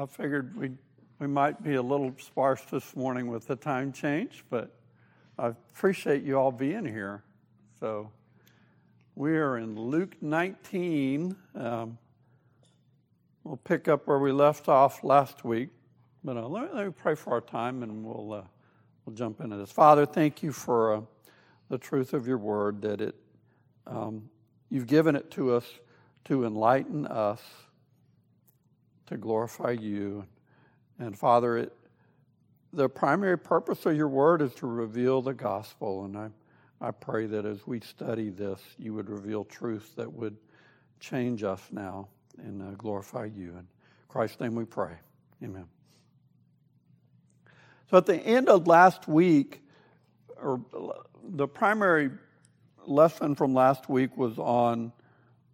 I figured we we might be a little sparse this morning with the time change, but I appreciate you all being here. So we are in Luke 19. Um, we'll pick up where we left off last week, but uh, let, me, let, me, pray for our time and we'll uh, we'll jump into this. Father, thank you for uh, the truth of your word that it um, you've given it to us to enlighten us, to glorify you. And Father, it, the primary purpose of your word is to reveal the gospel. And I, I pray that as we study this, you would reveal truth that would change us now and uh, glorify you. In Christ's name we pray. Amen. So at the end of last week, or the primary lesson from last week was on,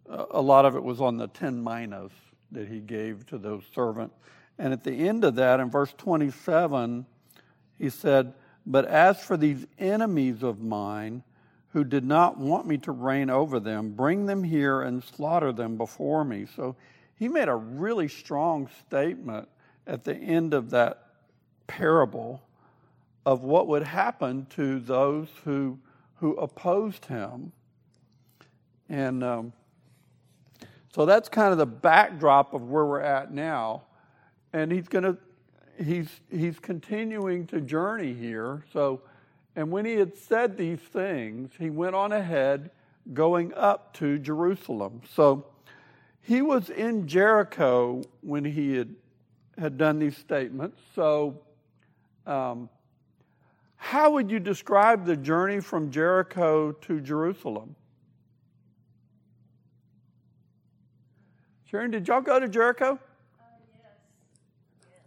uh, a lot of it was on the 10 minas that he gave to those servants and at the end of that, in verse 27, he said, But as for these enemies of mine who did not want me to reign over them, bring them here and slaughter them before me. So he made a really strong statement at the end of that parable of what would happen to those who, who opposed him. And um, so that's kind of the backdrop of where we're at now. And he's going to he's he's continuing to journey here. So and when he had said these things he went on ahead going up to jerusalem. So he was in jericho when he had had done these statements. So um, how would you describe the journey from jericho to jerusalem sharon did y'all go to jericho Yes.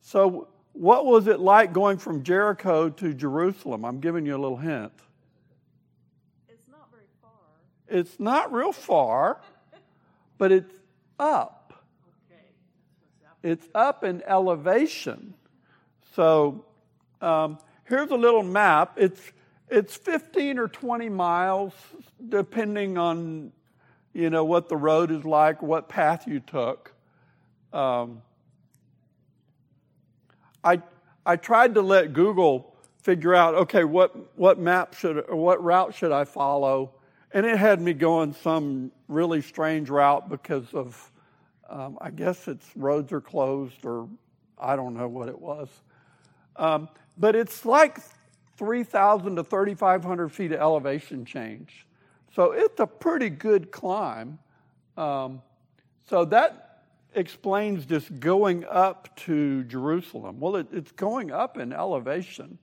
so, what was it like going from Jericho to Jerusalem? I'm giving you a little hint. It's not very far. It's not real far, but it's up. Okay. It's up in elevation. So, um, here's a little map. It's it's 15 or 20 miles, depending on you know what the road is like, what path you took. Um, I, I tried to let Google figure out, okay, what, what map should, or what route should I follow? And it had me going some really strange route because of, um, I guess it's roads are closed or I don't know what it was. Um, but it's like 3,000 to 3,500 feet of elevation change. So it's a pretty good climb. Um, so that explains this going up to Jerusalem. Well, it, it's going up in elevation.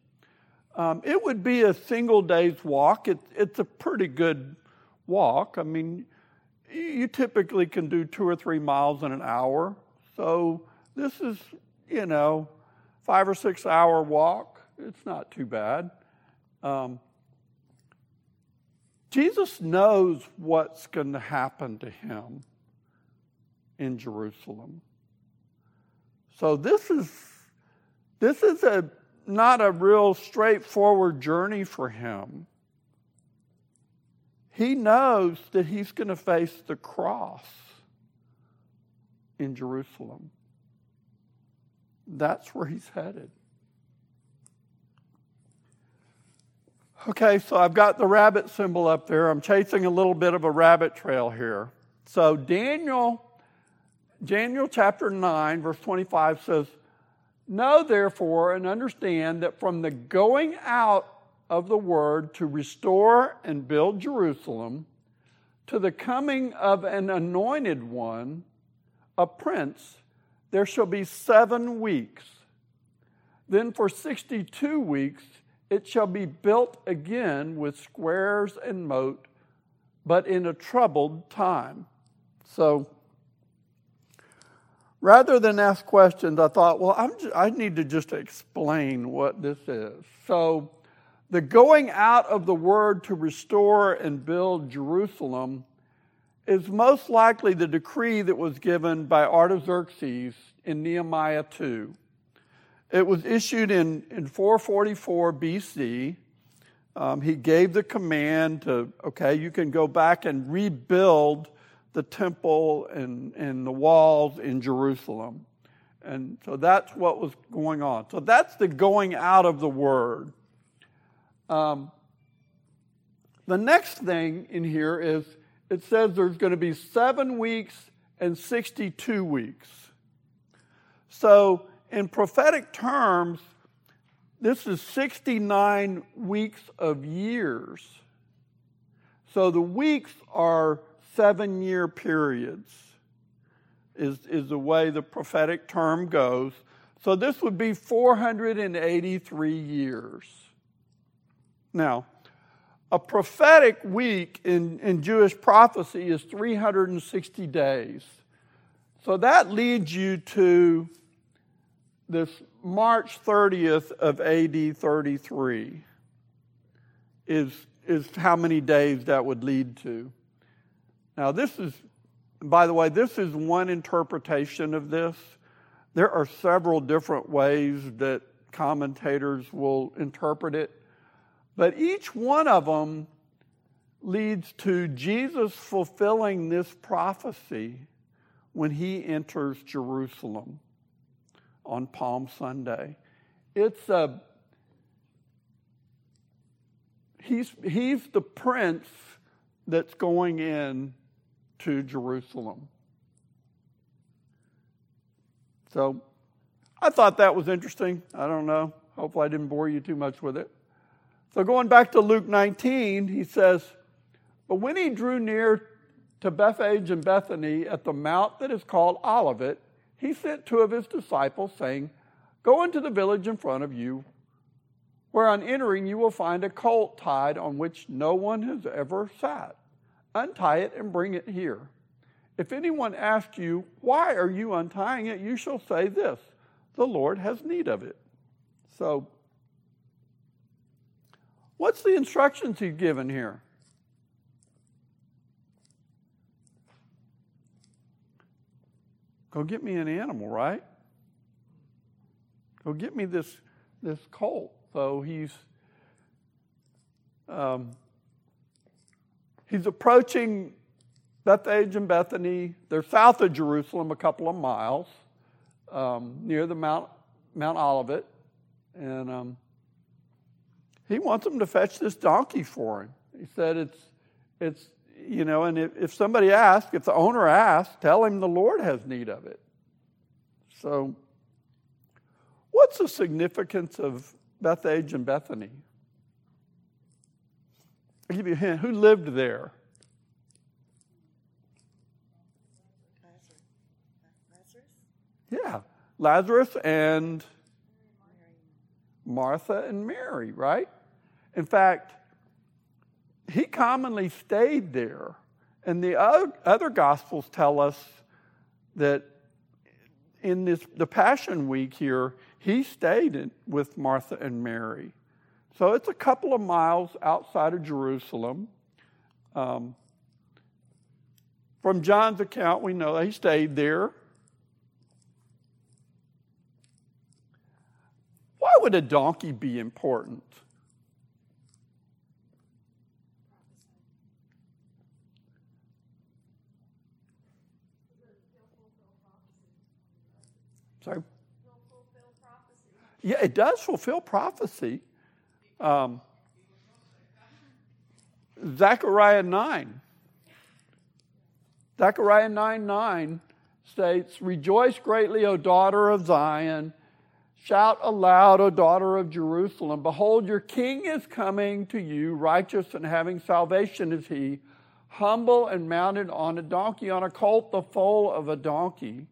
Um, it would be a single day's walk. It, it's a pretty good walk. I mean, you typically can do two or three miles in an hour. So this is, you know, five or six hour walk. It's not too bad. Um, Jesus knows what's going to happen to him in Jerusalem. So this is this is a not a real straightforward journey for him. He knows that he's going to face the cross in Jerusalem. That's where he's headed. Okay, so I've got the rabbit symbol up there. I'm chasing a little bit of a rabbit trail here. So Daniel Daniel chapter 9, verse 25 says, Know therefore and understand that from the going out of the word to restore and build Jerusalem to the coming of an anointed one, a prince, there shall be seven weeks. Then for 62 weeks it shall be built again with squares and moat, but in a troubled time. So, rather than ask questions, I thought, well, just, i need to just explain what this is. So, the going out of the word to restore and build Jerusalem is most likely the decree that was given by Artaxerxes in Nehemiah 2. It was issued in, in 444 BC. Um, he gave the command to, okay, you can go back and rebuild the temple and, and the walls in Jerusalem. And so that's what was going on. So that's the going out of the word. Um, the next thing in here is it says there's going to be seven weeks and 62 weeks. So, in prophetic terms, this is 69 weeks of years. So the weeks are seven year periods, is, is the way the prophetic term goes. So this would be 483 years. Now, a prophetic week in, in Jewish prophecy is 360 days. So that leads you to this March 30th of AD 33 is, is how many days that would lead to. Now, this is, by the way, this is one interpretation of this. There are several different ways that commentators will interpret it. But each one of them leads to Jesus fulfilling this prophecy when he enters Jerusalem on Palm Sunday. It's a he's he's the prince that's going in to Jerusalem. So I thought that was interesting. I don't know. Hopefully I didn't bore you too much with it. So going back to Luke 19, he says, But when he drew near to Bethphage and Bethany at the mount that is called Olivet, he sent two of his disciples, saying, Go into the village in front of you, where on entering you will find a colt tied on which no one has ever sat. Untie it and bring it here. If anyone asks you, Why are you untying it? you shall say this The Lord has need of it. So, What's the instructions he's given here? Go get me an animal, right? Go get me this this colt. So he's um, he's approaching Bethphage and Bethany. They're south of Jerusalem, a couple of miles, um, near the Mount Mount Olivet, and um, he wants them to fetch this donkey for him. He said it's, it's you know, and if, if somebody asks, if the owner asks, tell him the Lord has need of it. So, what's the significance of Bethphage and Bethany? I'll give you a hint. Who lived there? Yeah, Lazarus and Martha and Mary, right? In fact, he commonly stayed there. And the other gospels tell us that in this the Passion Week here, he stayed in, with Martha and Mary. So it's a couple of miles outside of Jerusalem. Um, from John's account, we know he stayed there. Why would a donkey be important? Sorry? Yeah, it does fulfill prophecy. Um, Zechariah 9. Zechariah 9 9 states, Rejoice greatly, O daughter of Zion. Shout aloud, O daughter of Jerusalem. Behold, your king is coming to you, righteous and having salvation is he, humble and mounted on a donkey, on a colt, the foal of a donkey.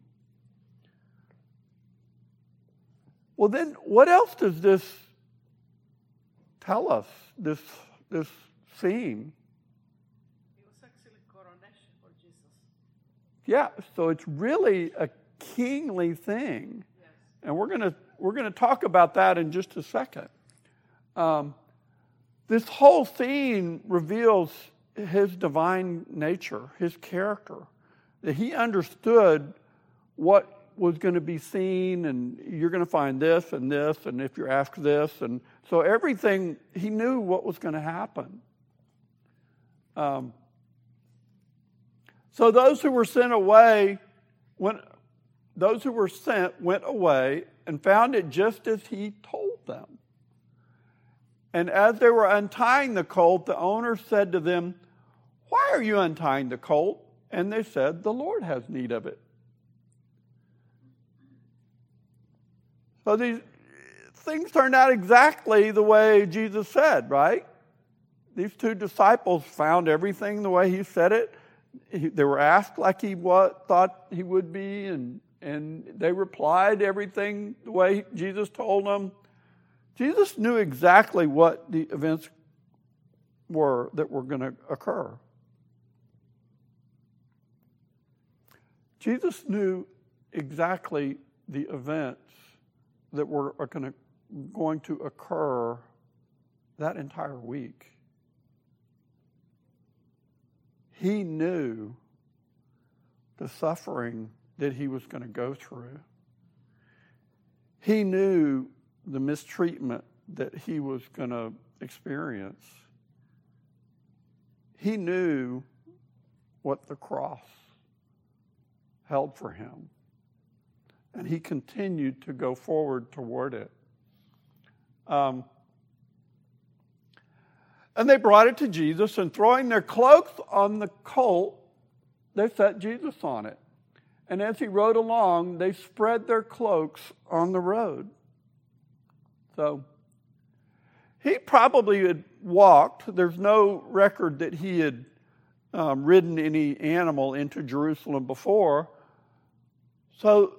Well, then, what else does this tell us, this, this scene? It was actually coronation for Jesus. Yeah, so it's really a kingly thing. Yes. And we're going to we're going to talk about that in just a second. Um, this whole scene reveals his divine nature, his character, that he understood what was going to be seen, and you're going to find this and this, and if you're asked this. And so everything, he knew what was going to happen. Um, so those who were sent away, when those who were sent went away and found it just as he told them. And as they were untying the colt, the owner said to them, Why are you untying the colt? And they said, The Lord has need of it. So these things turned out exactly the way Jesus said, right? These two disciples found everything the way he said it. They were asked like he thought he would be, and, and they replied everything the way Jesus told them. Jesus knew exactly what the events were that were going to occur. Jesus knew exactly the events that were going to, going to occur that entire week. He knew the suffering that he was going to go through. He knew the mistreatment that he was going to experience. He knew what the cross held for him. And he continued to go forward toward it. Um, and they brought it to Jesus, and throwing their cloaks on the colt, they set Jesus on it. And as he rode along, they spread their cloaks on the road. So he probably had walked. There's no record that he had um, ridden any animal into Jerusalem before. So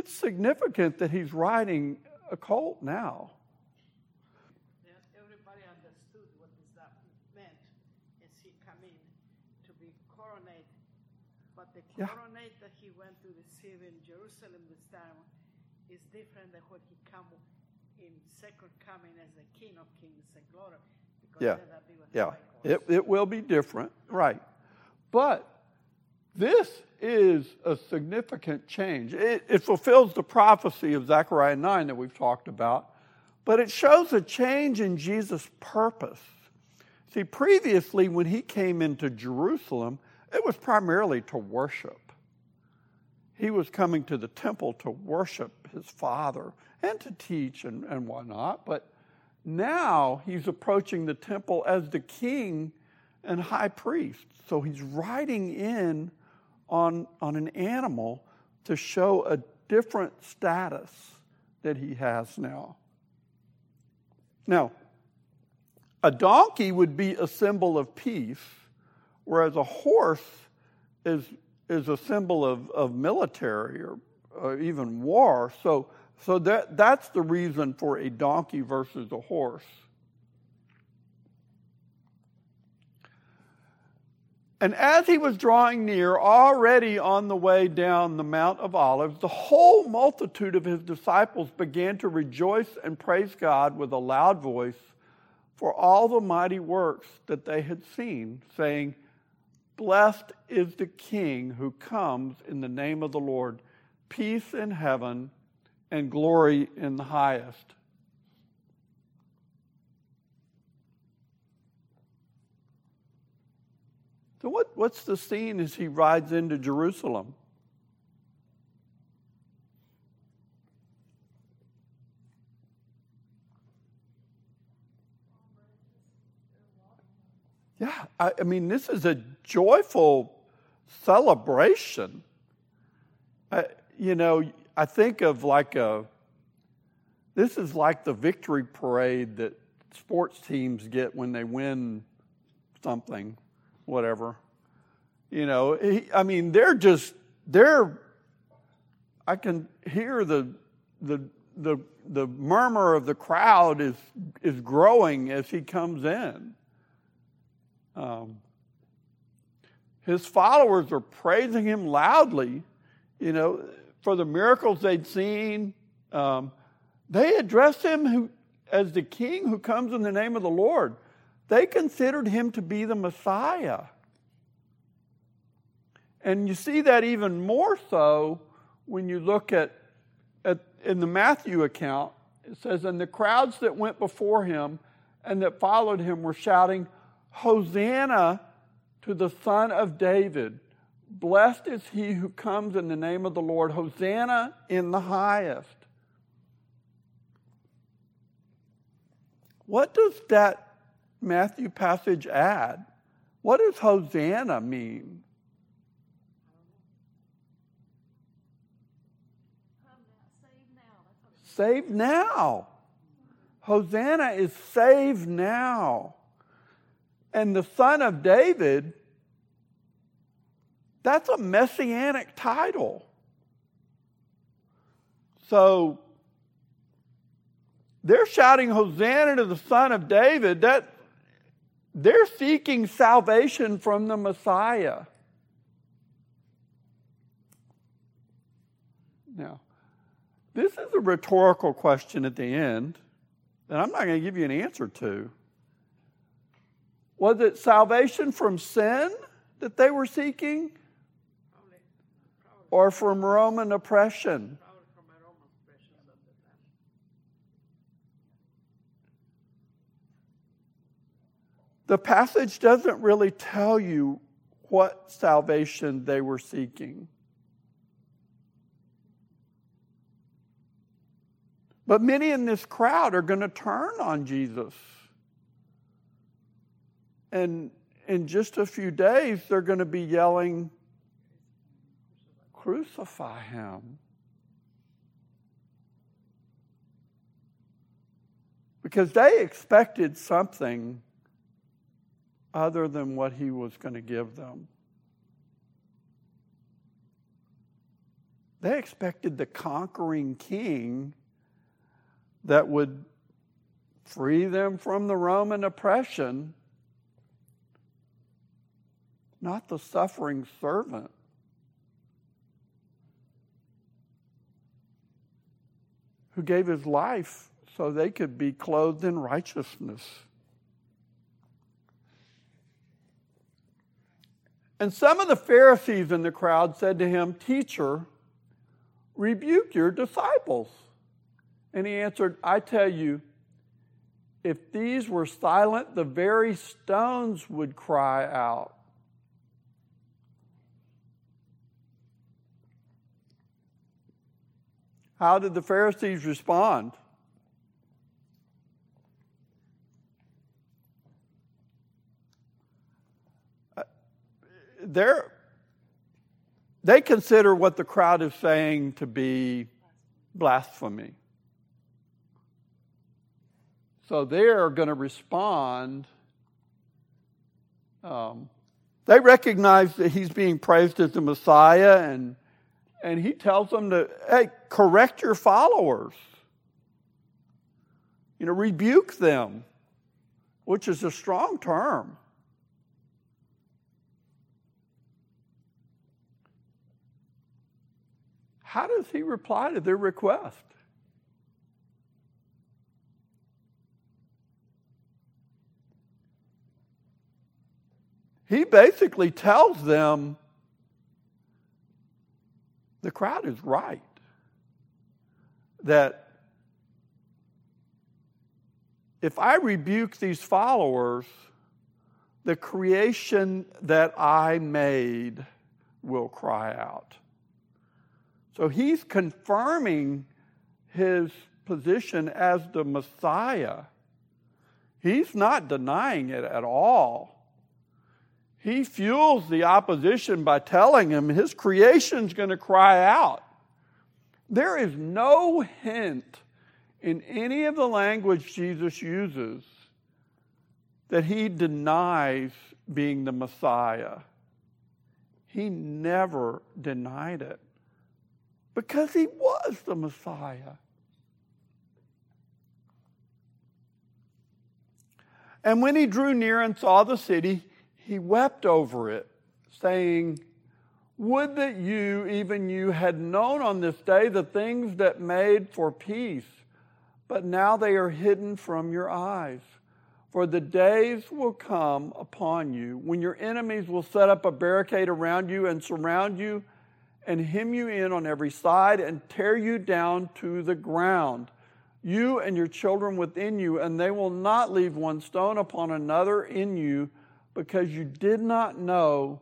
it's significant that he's riding a colt now. Yeah, everybody understood what that meant as he come in to be coronated. But the Yeah. that he went to receive in Jerusalem this time is different than what he come in second coming as the King of Kings and glory. Because Yeah. be Yeah, it, it will be different, right. But this is a significant change. It, it fulfills the prophecy of Zechariah 9 that we've talked about, but it shows a change in Jesus' purpose. See, previously, when he came into Jerusalem, it was primarily to worship. He was coming to the temple to worship his father and to teach and, and whatnot, but now he's approaching the temple as the king and high priest. So he's riding in on, on an animal to show a different status that he has now. Now, a donkey would be a symbol of peace, whereas a horse is, is a symbol of, of military or, or even war. So, so that, that's the reason for a donkey versus a horse. And as he was drawing near, already on the way down the Mount of Olives, the whole multitude of his disciples began to rejoice and praise God with a loud voice for all the mighty works that they had seen, saying, Blessed is the King who comes in the name of the Lord, peace in heaven and glory in the highest. So, what, what's the scene as he rides into Jerusalem? Yeah, I, I mean, this is a joyful celebration. I, you know, I think of like a, this is like the victory parade that sports teams get when they win something, whatever. You know, he, I mean, they're just, they're, I can hear the, the, the, the murmur of the crowd is, is growing as he comes in. Um, his followers are praising him loudly, you know, for the miracles they'd seen. Um, they address him who, as the king who comes in the name of the Lord. They considered him to be the Messiah. And you see that even more so when you look at, at in the Matthew account. It says, And the crowds that went before him and that followed him were shouting, Hosanna to the Son of David. Blessed is he who comes in the name of the Lord. Hosanna in the highest. What does that Matthew passage add? What does Hosanna mean? Save now. Hosanna is save now. And the son of David, that's a messianic title. So they're shouting Hosanna to the son of David. That they're seeking salvation from the Messiah. Now, this is a rhetorical question at the end that I'm not going to give you an answer to. Was it salvation from sin that they were seeking or from Roman oppression? The passage doesn't really tell you what salvation they were seeking. But many in this crowd are going to turn on Jesus. And in just a few days, they're going to be yelling, Crucify him. Because they expected something other than what he was going to give them. They expected the conquering king that would free them from the Roman oppression, not the suffering servant. Who gave his life so they could be clothed in righteousness. And some of the Pharisees in the crowd said to him, Teacher, rebuke your disciples. And he answered, I tell you, if these were silent, the very stones would cry out. How did the Pharisees respond? They're, they consider what the crowd is saying to be blasphemy. So they're going to respond. Um, they recognize that he's being praised as the Messiah, and, and he tells them to, hey, correct your followers. You know, rebuke them, which is a strong term. How does he reply to their request? He basically tells them the crowd is right. That if I rebuke these followers, the creation that I made will cry out. So he's confirming his position as the Messiah. He's not denying it at all. He fuels the opposition by telling him his creation's going to cry out. There is no hint in any of the language Jesus uses that he denies being the Messiah. He never denied it because he was the Messiah. And when he drew near and saw the city, he wept over it, saying, Would that you, even you, had known on this day the things that made for peace, but now they are hidden from your eyes. For the days will come upon you when your enemies will set up a barricade around you and surround you and hem you in on every side and tear you down to the ground, you and your children within you, and they will not leave one stone upon another in you because you did not know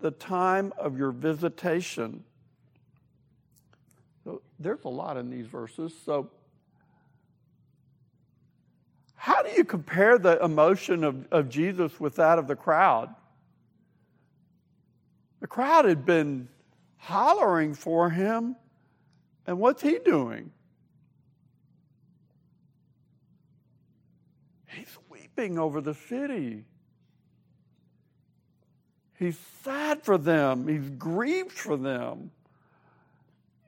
the time of your visitation. So there's a lot in these verses. So, how do you compare the emotion of, of Jesus with that of the crowd? The crowd had been hollering for him, and what's he doing? He's weeping over the city. He's sad for them. He's grieved for them.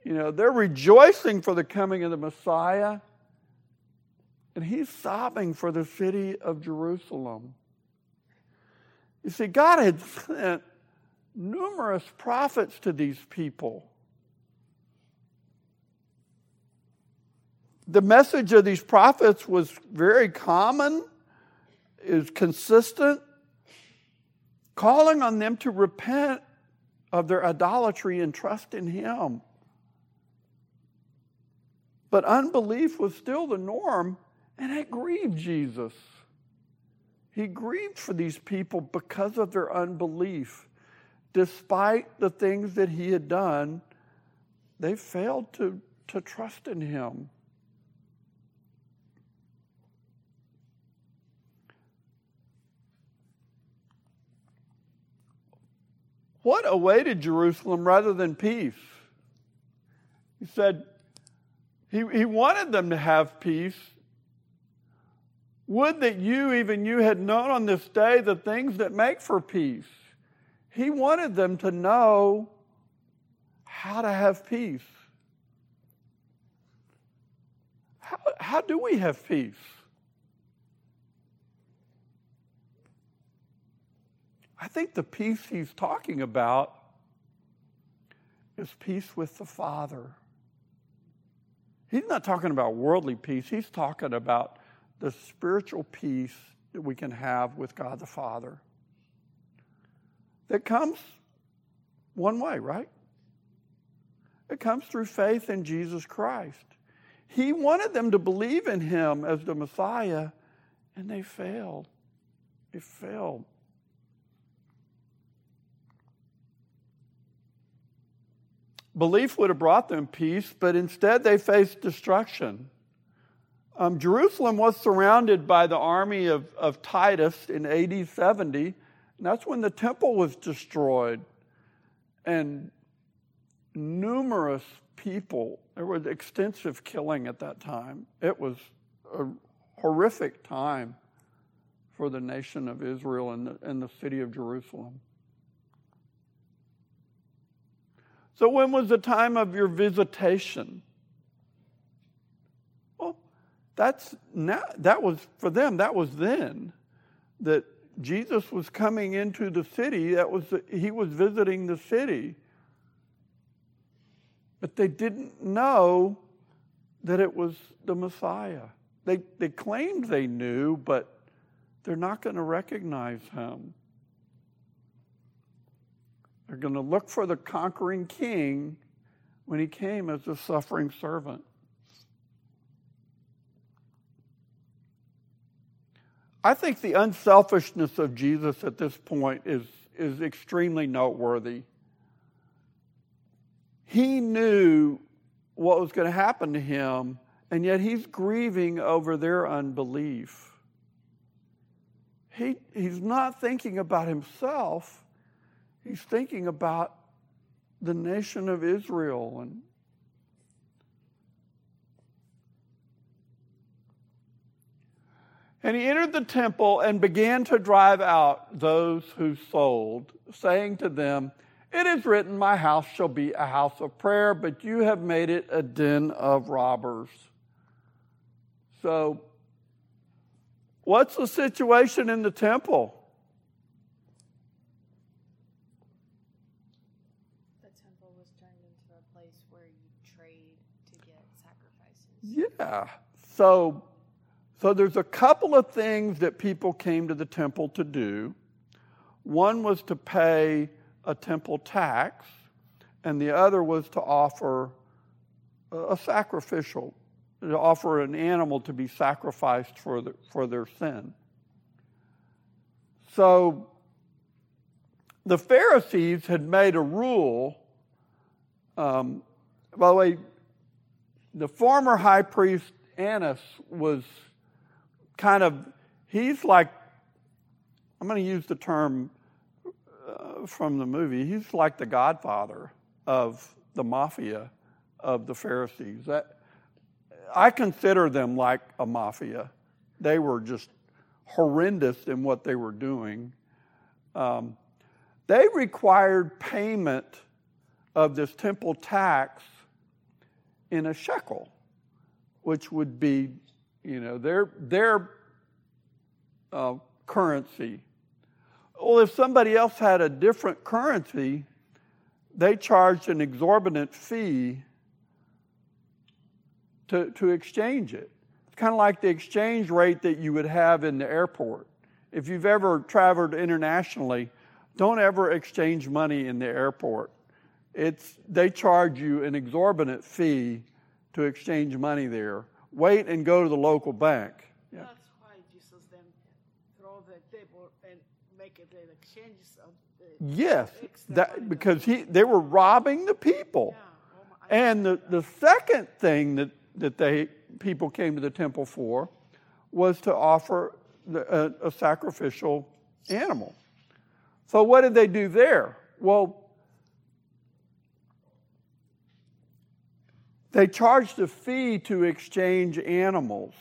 You know, they're rejoicing for the coming of the Messiah, and he's sobbing for the city of Jerusalem. You see, God had sent numerous prophets to these people. The message of these prophets was very common, is consistent, calling on them to repent of their idolatry and trust in Him. But unbelief was still the norm, and it grieved Jesus. He grieved for these people because of their unbelief despite the things that he had done, they failed to, to trust in him. What awaited Jerusalem rather than peace? He said he, he wanted them to have peace. Would that you, even you, had known on this day the things that make for peace. He wanted them to know how to have peace. How, how do we have peace? I think the peace he's talking about is peace with the Father. He's not talking about worldly peace, he's talking about the spiritual peace that we can have with God the Father that comes one way, right? It comes through faith in Jesus Christ. He wanted them to believe in him as the Messiah, and they failed. They failed. Belief would have brought them peace, but instead they faced destruction. Um, Jerusalem was surrounded by the army of, of Titus in AD 70 and that's when the temple was destroyed. And numerous people, there was extensive killing at that time. It was a horrific time for the nation of Israel and the, and the city of Jerusalem. So, when was the time of your visitation? Well, that's now, that was for them, that was then. That Jesus was coming into the city. That was he was visiting the city. But they didn't know that it was the Messiah. They, they claimed they knew, but they're not going to recognize him. They're going to look for the conquering king when he came as a suffering servant. I think the unselfishness of Jesus at this point is, is extremely noteworthy. He knew what was going to happen to him, and yet he's grieving over their unbelief. He, he's not thinking about himself, he's thinking about the nation of Israel and And he entered the temple and began to drive out those who sold, saying to them, It is written, My house shall be a house of prayer, but you have made it a den of robbers. So, what's the situation in the temple? The temple was turned into a place where you trade to get sacrifices. Yeah. So, so there's a couple of things that people came to the temple to do. One was to pay a temple tax, and the other was to offer a sacrificial, to offer an animal to be sacrificed for, the, for their sin. So the Pharisees had made a rule. Um, by the way, the former high priest Annas was kind of, he's like, I'm going to use the term uh, from the movie, he's like the godfather of the mafia of the Pharisees. That, I consider them like a mafia. They were just horrendous in what they were doing. Um, they required payment of this temple tax in a shekel, which would be, you know, their their uh, currency. Well, if somebody else had a different currency, they charged an exorbitant fee to, to exchange it. It's kind of like the exchange rate that you would have in the airport. If you've ever traveled internationally, don't ever exchange money in the airport. It's, they charge you an exorbitant fee to exchange money there. Wait and go to the local bank. Yeah. That's why Jesus then throw the table and make it the exchanges of the Yes, that, because he, they were robbing the people. Yeah. Oh and the, the second thing that that they people came to the temple for was to offer the, a, a sacrificial animal. So what did they do there? Well, they charged a fee to exchange animals.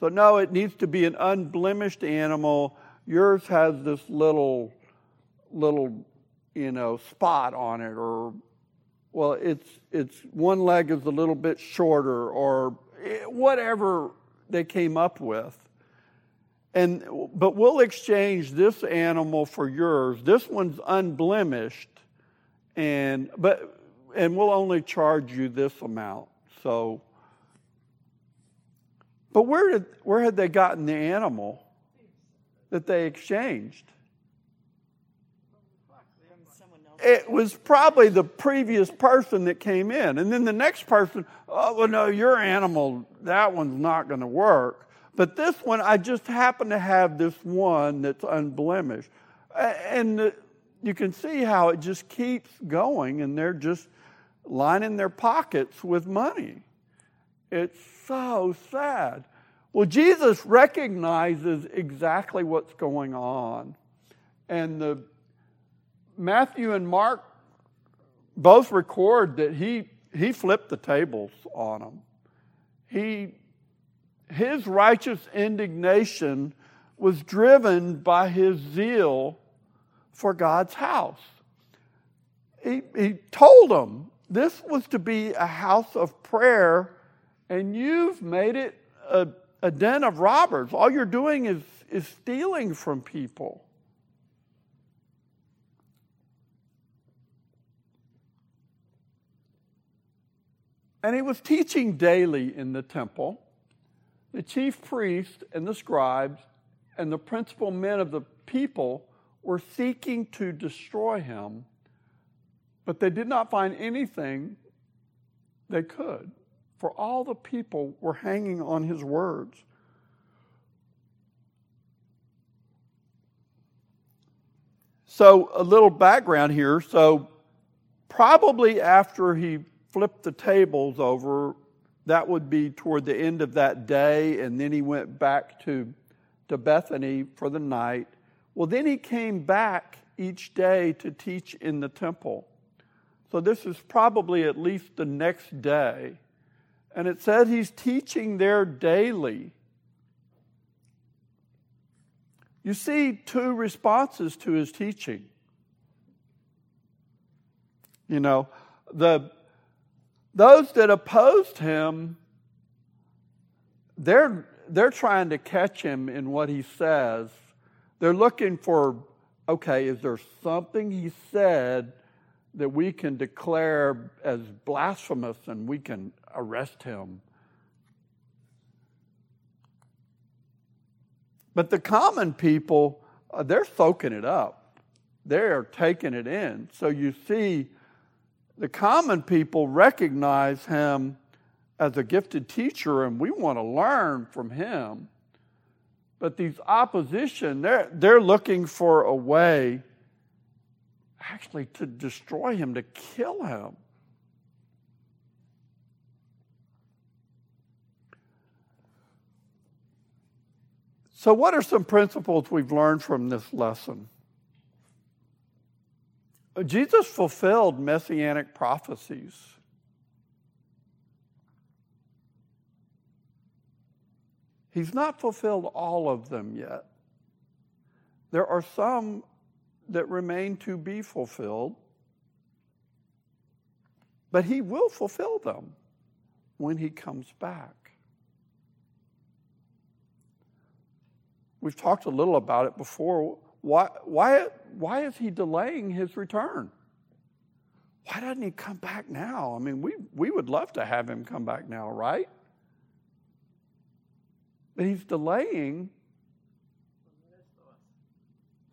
So no, it needs to be an unblemished animal. Yours has this little little you know spot on it or well, it's, it's one leg is a little bit shorter or eh, whatever they came up with. And, but we'll exchange this animal for yours. This one's unblemished, and, but, and we'll only charge you this amount. So, but where, did, where had they gotten the animal that they exchanged? it was probably the previous person that came in. And then the next person, oh, well, no, your animal, that one's not going to work. But this one, I just happen to have this one that's unblemished. And you can see how it just keeps going, and they're just lining their pockets with money. It's so sad. Well, Jesus recognizes exactly what's going on. And the Matthew and Mark both record that he, he flipped the tables on them. He, his righteous indignation was driven by his zeal for God's house. He, he told them this was to be a house of prayer, and you've made it a, a den of robbers. All you're doing is, is stealing from people. And he was teaching daily in the temple. The chief priests and the scribes and the principal men of the people were seeking to destroy him, but they did not find anything they could, for all the people were hanging on his words. So, a little background here. So, probably after he flipped the tables over, that would be toward the end of that day, and then he went back to, to Bethany for the night. Well, then he came back each day to teach in the temple. So this is probably at least the next day. And it said he's teaching there daily. You see two responses to his teaching. You know, the those that opposed him, they're, they're trying to catch him in what he says. They're looking for, okay, is there something he said that we can declare as blasphemous and we can arrest him? But the common people, uh, they're soaking it up. They're taking it in. So you see the common people recognize him as a gifted teacher and we want to learn from him. But these opposition, they're, they're looking for a way actually to destroy him, to kill him. So, what are some principles we've learned from this lesson? Jesus fulfilled messianic prophecies. He's not fulfilled all of them yet. There are some that remain to be fulfilled, but he will fulfill them when he comes back. We've talked a little about it before. Why, why, why is he delaying his return? Why doesn't he come back now? I mean, we, we would love to have him come back now, right? But he's delaying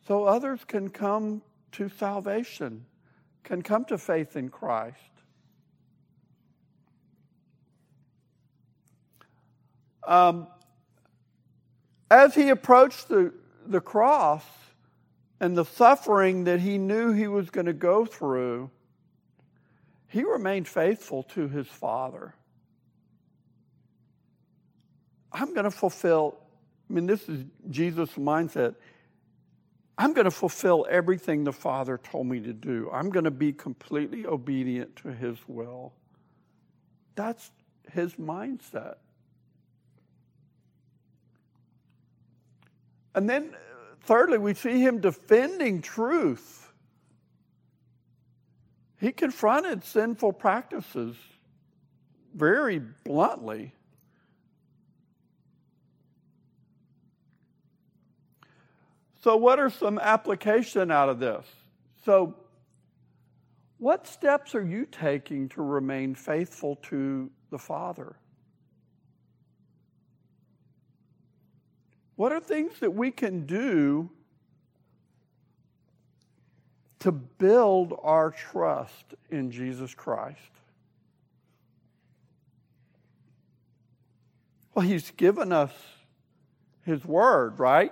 so others can come to salvation, can come to faith in Christ. Um, as he approached the, the cross and the suffering that he knew he was going to go through, he remained faithful to his Father. I'm going to fulfill, I mean, this is Jesus' mindset. I'm going to fulfill everything the Father told me to do. I'm going to be completely obedient to His will. That's His mindset. And then, thirdly, we see Him defending truth. He confronted sinful practices very bluntly. So, what are some application out of this? So, what steps are you taking to remain faithful to the Father? What are things that we can do to build our trust in Jesus Christ? Well, He's given us His Word, right?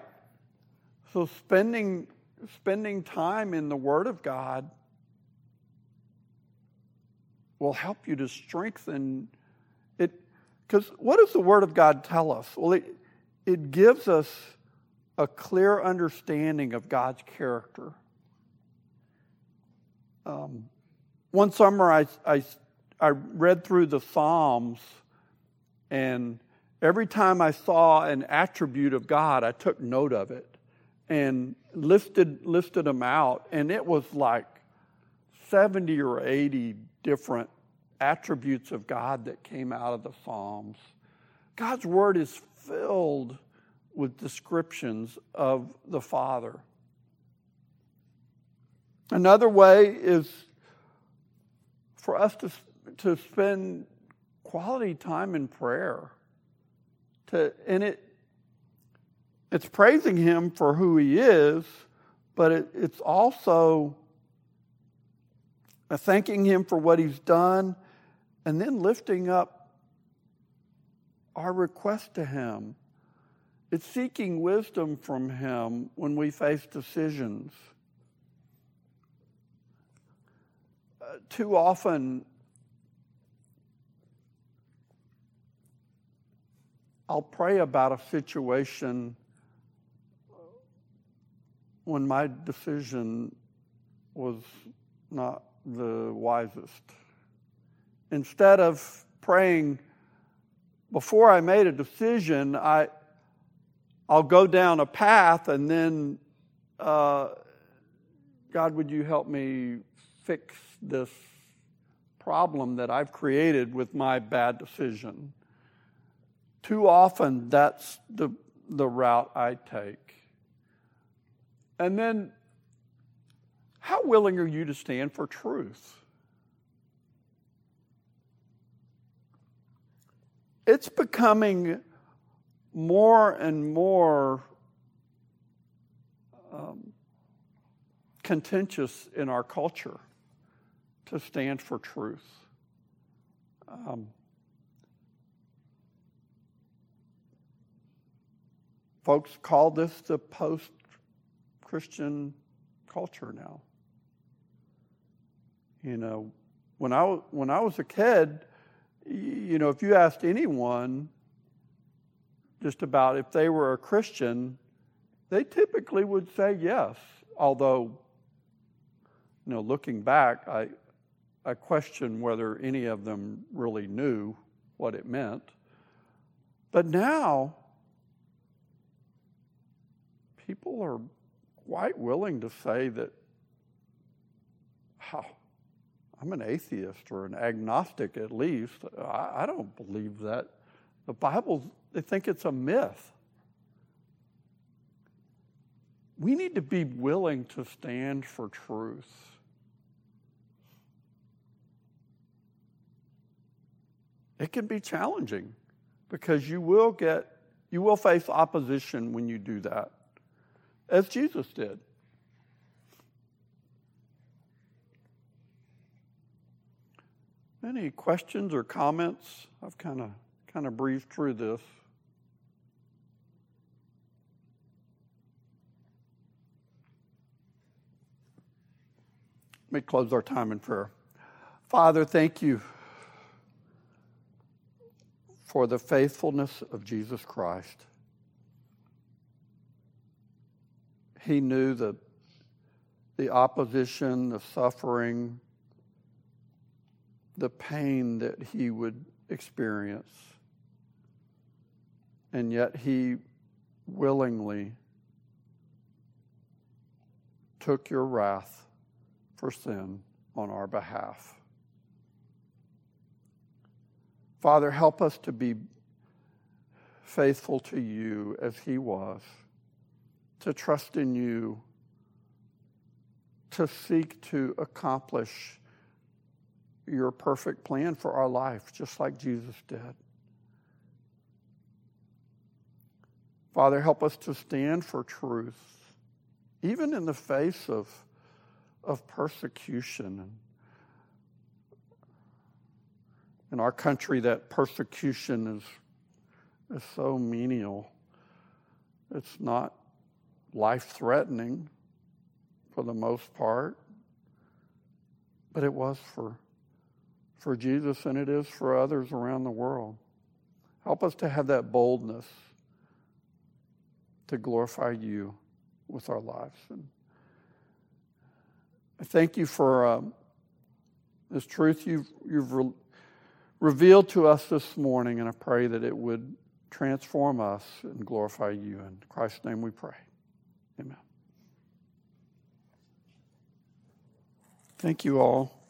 So spending spending time in the Word of God will help you to strengthen it. Because what does the Word of God tell us? Well, it, it gives us a clear understanding of God's character. Um, one summer, I, I, I read through the Psalms, and every time I saw an attribute of God, I took note of it and listed listed them out, and it was like seventy or eighty different attributes of God that came out of the Psalms. God's word is filled with descriptions of the Father. Another way is for us to, to spend quality time in prayer. To, and it, it's praising him for who he is, but it, it's also thanking him for what he's done and then lifting up our request to him. It's seeking wisdom from him when we face decisions. Uh, too often, I'll pray about a situation when my decision was not the wisest. Instead of praying before I made a decision, I, I'll go down a path and then, uh, God, would you help me fix this problem that I've created with my bad decision? Too often, that's the, the route I take. And then, how willing are you to stand for truth? It's becoming more and more um, contentious in our culture to stand for truth. Um, folks call this the post Christian culture now. You know, when I, when I was a kid, you know, if you asked anyone just about if they were a Christian, they typically would say yes. Although, you know, looking back, I, I question whether any of them really knew what it meant. But now, people are quite willing to say that, oh, I'm an atheist or an agnostic at least. I, I don't believe that. The Bible, they think it's a myth. We need to be willing to stand for truth. It can be challenging because you will get you will face opposition when you do that as Jesus did. Any questions or comments? I've kind of kind of breezed through this. Let me close our time in prayer. Father, thank you for the faithfulness of Jesus Christ. He knew the, the opposition, the suffering, the pain that he would experience. And yet he willingly took your wrath for sin on our behalf. Father, help us to be faithful to you as he was to trust in you, to seek to accomplish your perfect plan for our life, just like Jesus did. Father, help us to stand for truth, even in the face of, of persecution. In our country, that persecution is, is so menial. It's not life threatening for the most part, but it was for, for Jesus and it is for others around the world. Help us to have that boldness to glorify you with our lives. And I thank you for um, this truth you've, you've re- revealed to us this morning, and I pray that it would transform us and glorify you. In Christ's name we pray. Amen. Thank you all.